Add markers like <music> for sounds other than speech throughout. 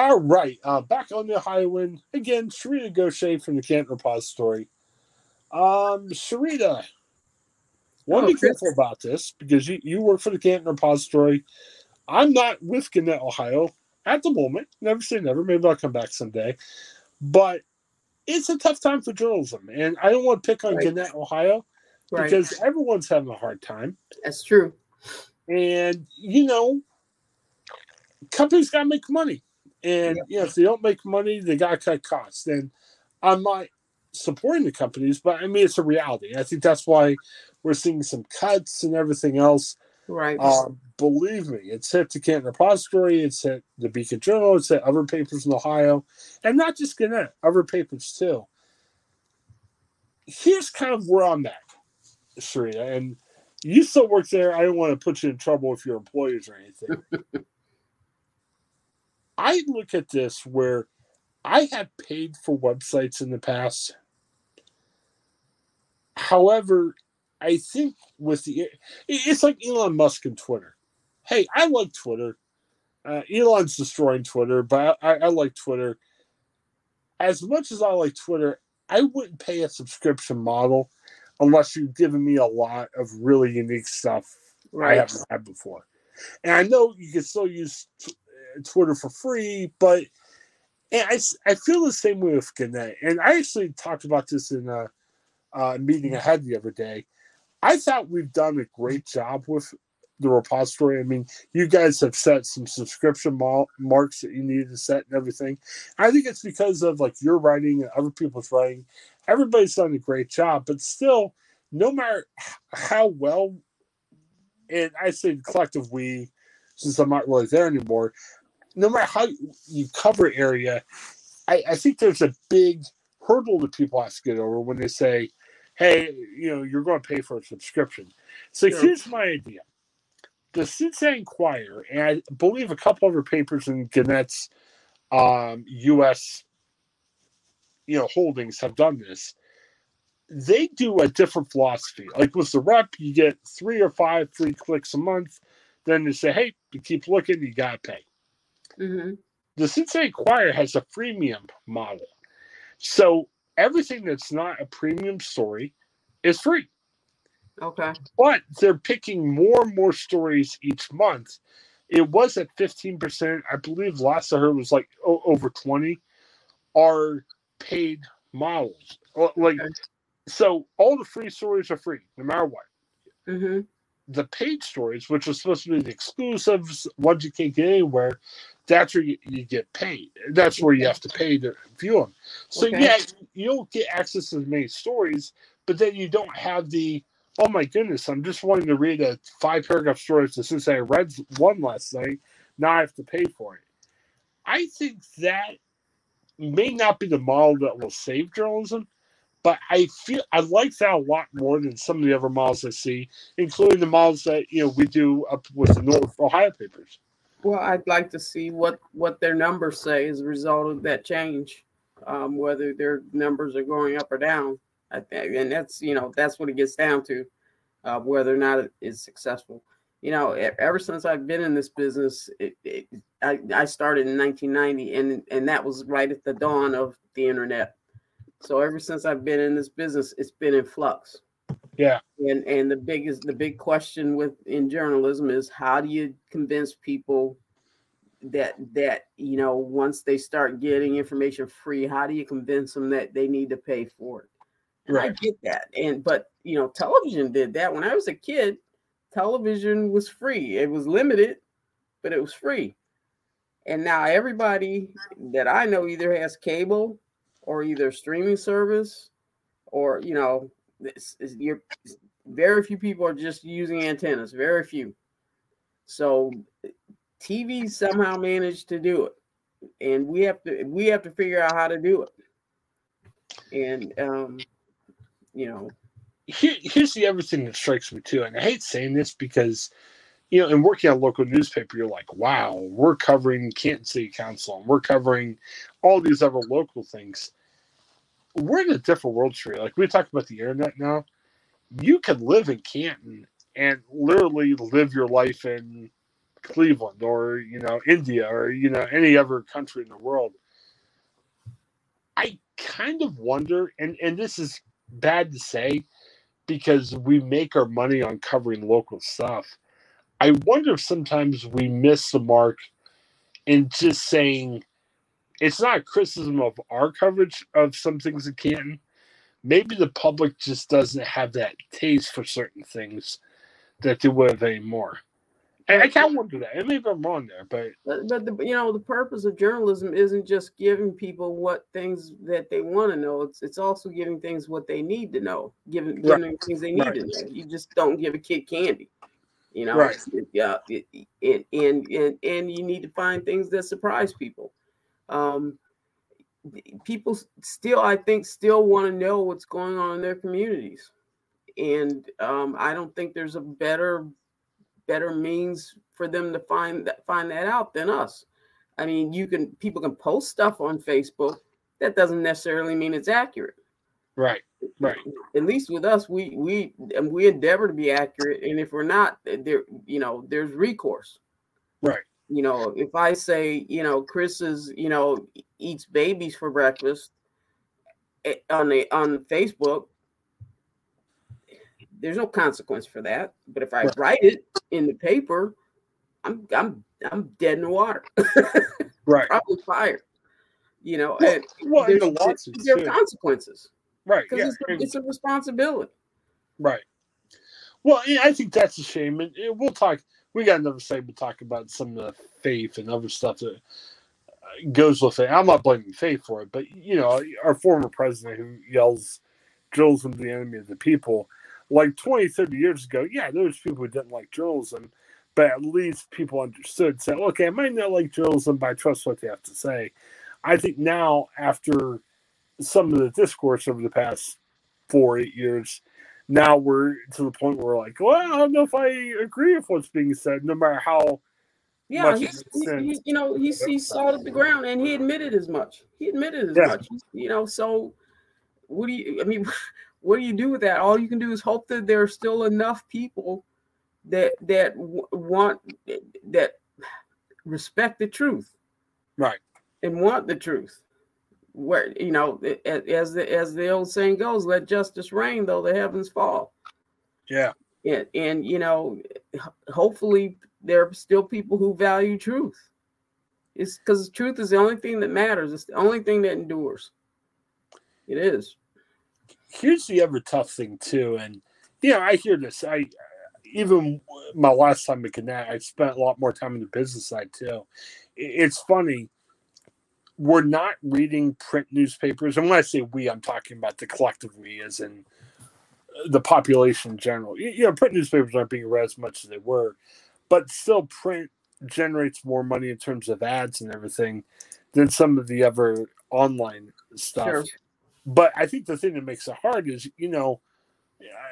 All right, uh, back on the Ohioan again. Charita Goshay from the Canton Repository. Um, Charita, want to Oh, be careful about this because you, you work for the Canton Repository. I'm not with Gannett, Ohio at the moment. Never say never. Maybe I'll come back someday. But it's a tough time for journalism, and I don't want to pick on Right. Gannett, Ohio, Right. because everyone's having a hard time. That's true. And you know, companies gotta make money. And Yeah. you know, if they don't make money, they gotta cut costs. And I'm not supporting the companies, but I mean it's a reality. I think that's why we're seeing some cuts and everything else. Right. Um, believe me, it's hit the Canton Repository, it's hit the Beacon Journal, it's hit other papers in Ohio, and not just Gannett, other papers too. Here's kind of where I'm at, Charita, and you still work there. I don't want to put you in trouble with your employers or anything. <laughs> I look at this where I have paid for websites in the past. However, I think with the it's like Elon Musk and Twitter. Hey, I like Twitter. Uh, Elon's destroying Twitter, but I, I like Twitter. As much as I like Twitter, I wouldn't pay a subscription model unless you've given me a lot of really unique stuff I haven't had before. And I know you can still use Twitter for free, but and I, I feel the same way with Gannett. And I actually talked about this in a, a meeting I had the other day. I thought we've done a great job with the repository. I mean, you guys have set some subscription mar- marks that you needed to set and everything. I think it's because of like your writing and other people's writing. Everybody's done a great job, but still, no matter how well, and I say collective we, since I'm not really there anymore, no matter how you- cover area, I, I think there's a big hurdle that people have to get over when they say, hey, you know, you're going to pay for a subscription. So Sure. here's my idea. The Cincinnati Enquirer, and I believe a couple other papers in Gannett's um, U.S. you know holdings have done this. They do a different philosophy. Like with the rep, you get three or five free clicks a month. Then they say, "Hey, you keep looking, you gotta pay." Hmm the Cincinnati Enquirer has a freemium model. So everything that's not a premium story is free. Okay. But they're picking more and more stories each month. It was at 15%. I believe last I heard was like over 20 are paid models. Like Okay. so all the free stories are free, no matter what. hmm the paid stories, which are supposed to be the exclusives, ones you can't get anywhere, that's where you, you get paid. That's where you have to pay to view them. So Okay. yeah, you don't get access to as many stories, but then you don't have the oh my goodness, I'm just wanting to read a five paragraph story that since I read one last night, now I have to pay for it. I think that may not be the model that will save journalism, but I feel I like that a lot more than some of the other models I see, including the models that you know we do up with the North Ohio papers. Well, I'd like to see what what their numbers say as a result of that change, um, whether their numbers are going up or down. I think, and that's you know that's what it gets down to, uh, whether or not it is successful. You know, ever since I've been in this business, it, it, I, I started in 1990, and and that was right at the dawn of the internet. So ever since I've been in this business, it's been in flux. Yeah. And and the biggest the big question with in journalism is how do you convince people that that you know once they start getting information free, how do you convince them that they need to pay for it? And I Right. get that. And but you know, television did that. When I was a kid, television was free. It was limited, but it was free. And now everybody that I know either has cable or either streaming service or you know, this is you're very few people are just using antennas, very few. So TV somehow managed to do it. And we have to we have to figure out how to do it. And um, you know, Here, here's the other thing that strikes me too, and I hate saying this because, you know, and working at a local newspaper, you're like, wow, we're covering Canton City Council, and we're covering all these other local things. We're in a different world, Tree. Like we talk about the internet now, you can live in Canton and literally live your life in Cleveland or you know India or you know any other country in the world. I kind of wonder, and and this is bad to say because we make our money on covering local stuff. I wonder if sometimes we miss the mark in just saying it's not a criticism of our coverage of some things in Canton. Maybe the public just doesn't have that taste for certain things that they would have anymore. I, I can't wonder that. And maybe I'm wrong there, but but, but the, you know the purpose of journalism isn't just giving people what things that they want to know. It's it's also giving things what they need to know, giving giving right. them things they need right. to know. You just don't give a kid candy, you know. Right. Yeah. It, and and and you need to find things that surprise people. Um, people still, I think, still want to know what's going on in their communities, and um, I don't think there's a better better means for them to find that find that out than us. I mean, you can people can post stuff on Facebook. That doesn't necessarily mean it's accurate. Right. Right. At least with us, we we and we endeavor to be accurate, and if we're not, there you know there's recourse. Right. You know, if I say you know Chris is you know eats babies for breakfast eh, on the on Facebook, there's no consequence for that. But if I right. write it in the paper, I'm I'm I'm dead in the water. <laughs> right. Probably fired. You know, well, and well, there's, the there are consequences. Right. Yeah. It's a, it's a, responsibility. Right. Well, yeah, I think that's a shame, and we'll talk. We got another segment talk about some of the faith and other stuff that uh, goes with it. I'm not blaming faith for it, but you know, our former president who yells, "Drills into the enemy of the people." like 20, 30 years ago, yeah, there was people who didn't like journalism, but at least people understood, said, okay, I might not like journalism, but I trust what they have to say. I think now, after some of the discourse over the past four, eight years, now we're to the point where we're like, well, I don't know if I agree with what's being said, no matter how. Yeah, he's, he, you know, he's, he salted the ground and he admitted as much. He admitted as yeah. much, you know. So, what do you, I mean, <laughs> what do you do with that? All you can do is hope that there are still enough people that that want that respect the truth, right, and want the truth. Where you know, as the as the old saying goes, "Let justice reign, though the heavens fall." Yeah, and and you know, hopefully there are still people who value truth. It's because truth is the only thing that matters. It's the only thing that endures. It is here's the other tough thing too, and you know, I hear this. I even my last time at Gannett, I spent a lot more time in the business side too. It's funny. We're not reading print newspapers, and when I say we, I'm talking about the collective we, as in uh, the population in general. You know, print newspapers aren't being read as much as they were, but still, print generates more money in terms of ads and everything than some of the other online stuff. Sure. But I think the thing that makes it hard is, you know,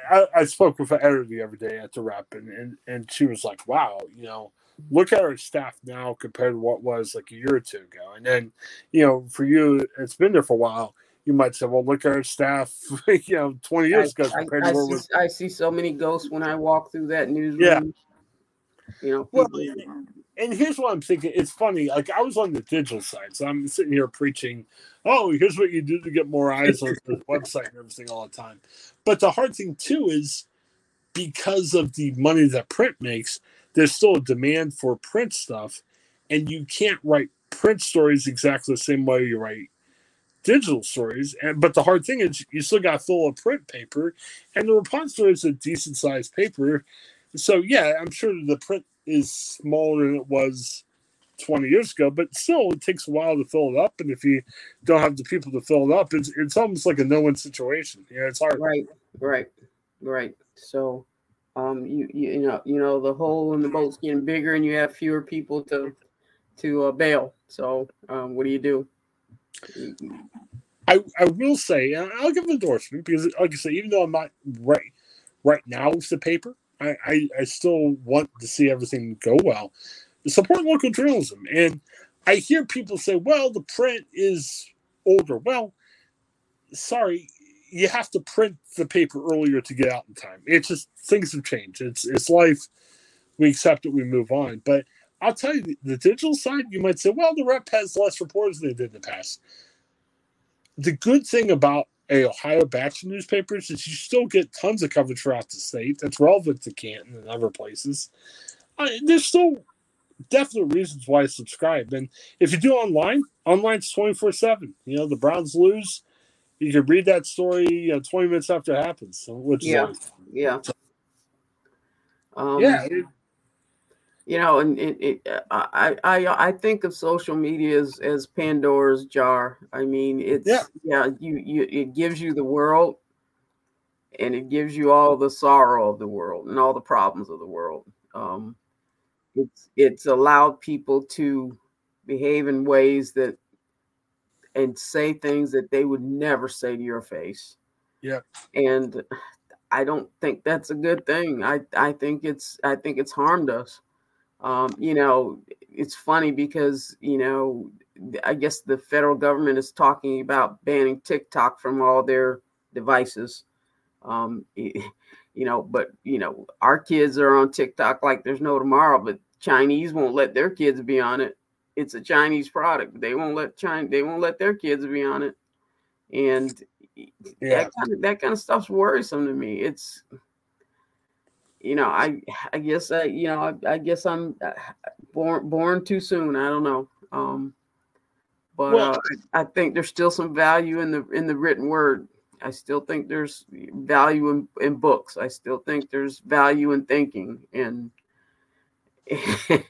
I, I spoke with an editor the other day at the rep, and, and, and she was like, wow, you know, look at our staff now compared to what was like a year or two ago. And then, you know, for you, it's been there for a while. You might say, well, look at our staff, <laughs> you know, 20 years I, ago compared I, I to see, I see so many ghosts when I walk through that newsroom. Yeah. You know, well, and here's what I'm thinking. It's funny. Like I was on the digital side, so I'm sitting here preaching, "Oh, here's what you do to get more eyes on the <laughs> website and everything all the time." But the hard thing too is because of the money that print makes, there's still a demand for print stuff, and you can't write print stories exactly the same way you write digital stories. And but the hard thing is you still got to fill a print paper, and the repository is a decent sized paper. So yeah, I'm sure the print is smaller than it was 20 years ago, but still, it takes a while to fill it up. And if you don't have the people to fill it up, it's, it's almost like a no win situation. Yeah, it's hard. Right, right, right. So, um, you, you, you know, you know, the hole in the boat's getting bigger, and you have fewer people to to uh, bail. So, um, what do you do? I, I will say, I'll give an endorsement because, like I say, even though I'm not right right now with the paper, I, I, I still want to see everything go well. Support local journalism. And I hear people say, well, the print is older. Well, sorry, you have to print the paper earlier to get out in time. It's just things have changed. It's it's life. We accept it, we move on. But I'll tell you, the digital side, you might say, well, the rep has less reporters than they did in the past. The good thing about a Ohio batch of newspapers is you still get tons of coverage throughout the state that's relevant to Canton and other places. I, there's still definite reasons why I subscribe. And if you do online, online's 24 7. You know, the Browns lose, you can read that story you know, 20 minutes after it happens. Which yeah. is yeah. Um, yeah. It, you know, and it, it, I, I, I think of social media as, as Pandora's jar. I mean, it's yeah, yeah you, you, it gives you the world, and it gives you all the sorrow of the world and all the problems of the world. Um, it's it's allowed people to behave in ways that and say things that they would never say to your face. Yeah. And I don't think that's a good thing. I I think it's I think it's harmed us. Um, you know, it's funny because you know I guess the federal government is talking about banning TikTok from all their devices. Um, <laughs> you know, but you know, our kids are on TikTok like there's no tomorrow, but Chinese won't let their kids be on it. It's a Chinese product. They won't let China they won't let their kids be on it. And yeah. that kind of that kind of stuff's worrisome to me. It's you know, I I guess I you know I, I guess I'm uh, born born too soon. I don't know. Um, but well, uh, I, I think there's still some value in the in the written word. I still think there's value in, in books. I still think there's value in thinking and <laughs>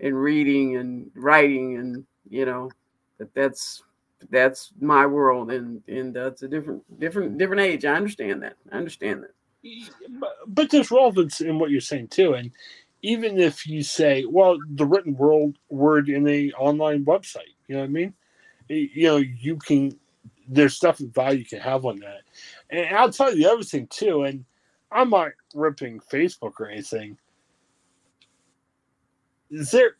in reading and writing and you know that that's that's my world and and that's a different different different age. I understand that. I understand that. But, but there's relevance in what you're saying too. And even if you say well the written world word in a online website you know what i mean? You know you can there's stuff of value you can have on that. And you the other thing too and i'm not ripping facebook or anything is there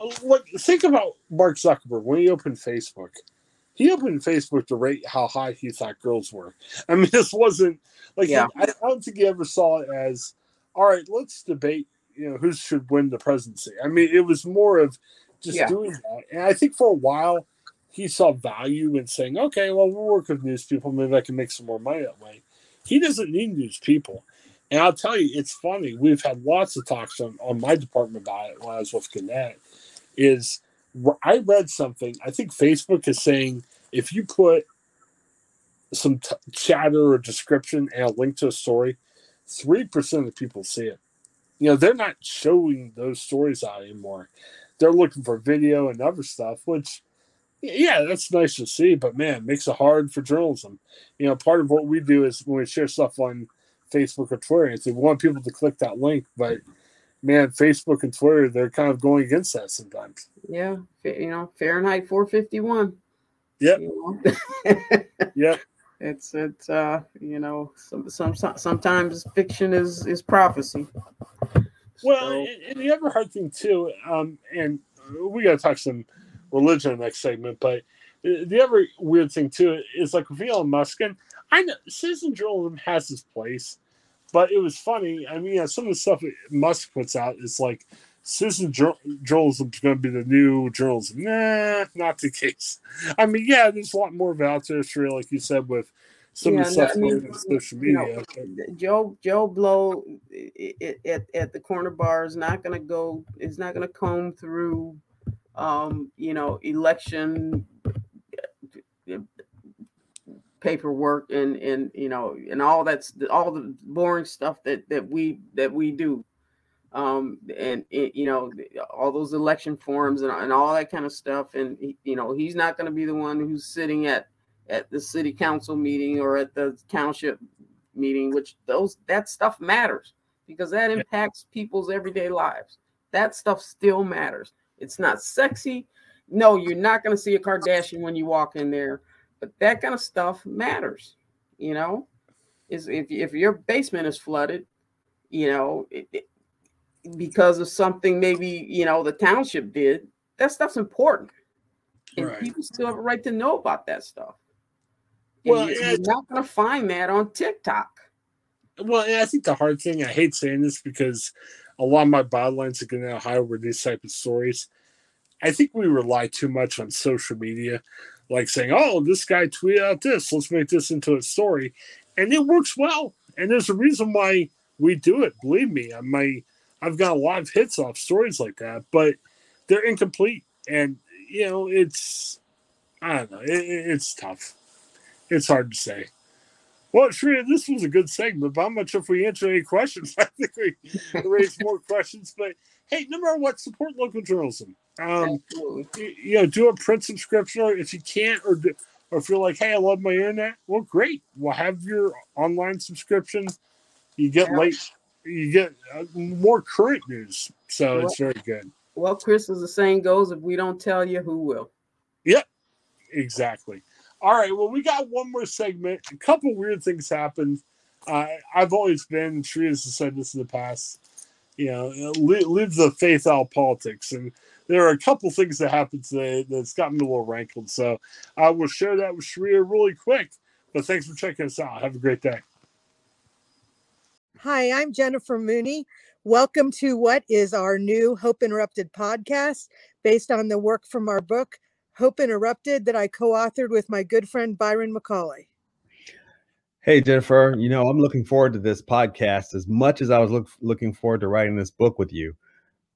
uh, like think about Mark Zuckerberg when he opened Facebook. He opened Facebook to rate how high he thought girls were. I mean, <laughs> this wasn't like yeah. he, I don't think he ever saw it as all right. Let's debate. You know, who should win the presidency? I mean, it was more of just yeah. doing that. And I think for a while he saw value in saying, okay, well, we'll work with news people. Maybe I can make some more money that way. He doesn't need news people. And I'll tell you, it's funny. We've had lots of talks on, on my department about it when I was with Gannett. Is I read something. I think Facebook is saying if you put some t- chatter or description and a link to a story, three percent of people see it. You know, they're not showing those stories out anymore. They're looking for video and other stuff, which yeah, that's nice to see, but man, makes it hard for journalism. You know, part of what we do is when we share stuff on Facebook or Twitter. It's we want people to click that link, but man, Facebook and Twitter, they're kind of going against that sometimes. Yeah, you know, Fahrenheit 451. Yep. You know? <laughs> yep. It's it's uh you know some, some sometimes fiction is is prophecy. Well, so. and, and the other hard thing too, um, and we got to talk some religion in the next segment, but the other weird thing too is like with Elon Musk, and I know citizen journalism has its place, but it was funny. I mean, yeah, some of the stuff Musk puts out is like citizen journalism is going to be the new journalism. Nah, not the case. I mean, yeah, there's a lot more out there, sure, like you said, with some yeah, of the stuff no, I mean, social media. You know, Joe Joe Blow at, at the corner bar is not going to go. Is not going to comb through, um, you know, election paperwork and and you know and all that's all the boring stuff that that we that we do. Um and it, you know all those election forms and, and all that kind of stuff and he, you know he's not going to be the one who's sitting at at the city council meeting or at the township meeting which those that stuff matters because that impacts people's everyday lives. That stuff still matters. It's not sexy. No you're not going to see a kardashian when you walk in there but that kind of stuff matters, you know. Is if if your basement is flooded, you know, it, it, because of something maybe you know the township did, that stuff's important, and right. people still have a right to know about that stuff. And well, you're, you're not going to find that on TikTok. Well, I think the hard thing, I hate saying this because a lot of my bottlines again in Ohio were these type of stories. I think we rely too much on social media, like saying, "Oh, this guy tweeted out this. Let's make this into a story," and it works well. And there's a reason why we do it. Believe me, I my I've got a lot of hits off stories like that, but they're incomplete, and you know it's I don't know. It, it's tough. It's hard to say. Well, Charita, this was a good segment, but I'm not sure if we answered any questions. <laughs> I think we raised more questions. But hey, no matter what, support local journalism. Um, you, you, know, do a print subscription, or if you can't, or do, or if you're like, hey, I love my internet, well, great. We'll have your online subscription. You get late, you get uh, more current news, so well, it's very good. Well, Chris, as the saying goes, if we don't tell you, who will? Yep, exactly. All right. Well, we got one more segment. A couple weird things happened. Uh, I've always been, Charita has said this in the past, you know, live, live the faith out politics. And there are a couple things that happened today that's gotten me a little rankled. So I will share that with Charita really quick. But thanks for checking us out. Have a great day. Hi, I'm Jennifer Mooney. Welcome to what is our new Hope Interrupted podcast based on the work from our book, Hope Interrupted that I co authored with my good friend Byron McCauley. Hey, Jennifer, you know, I'm looking forward to this podcast as much as I was look, looking forward to writing this book with you.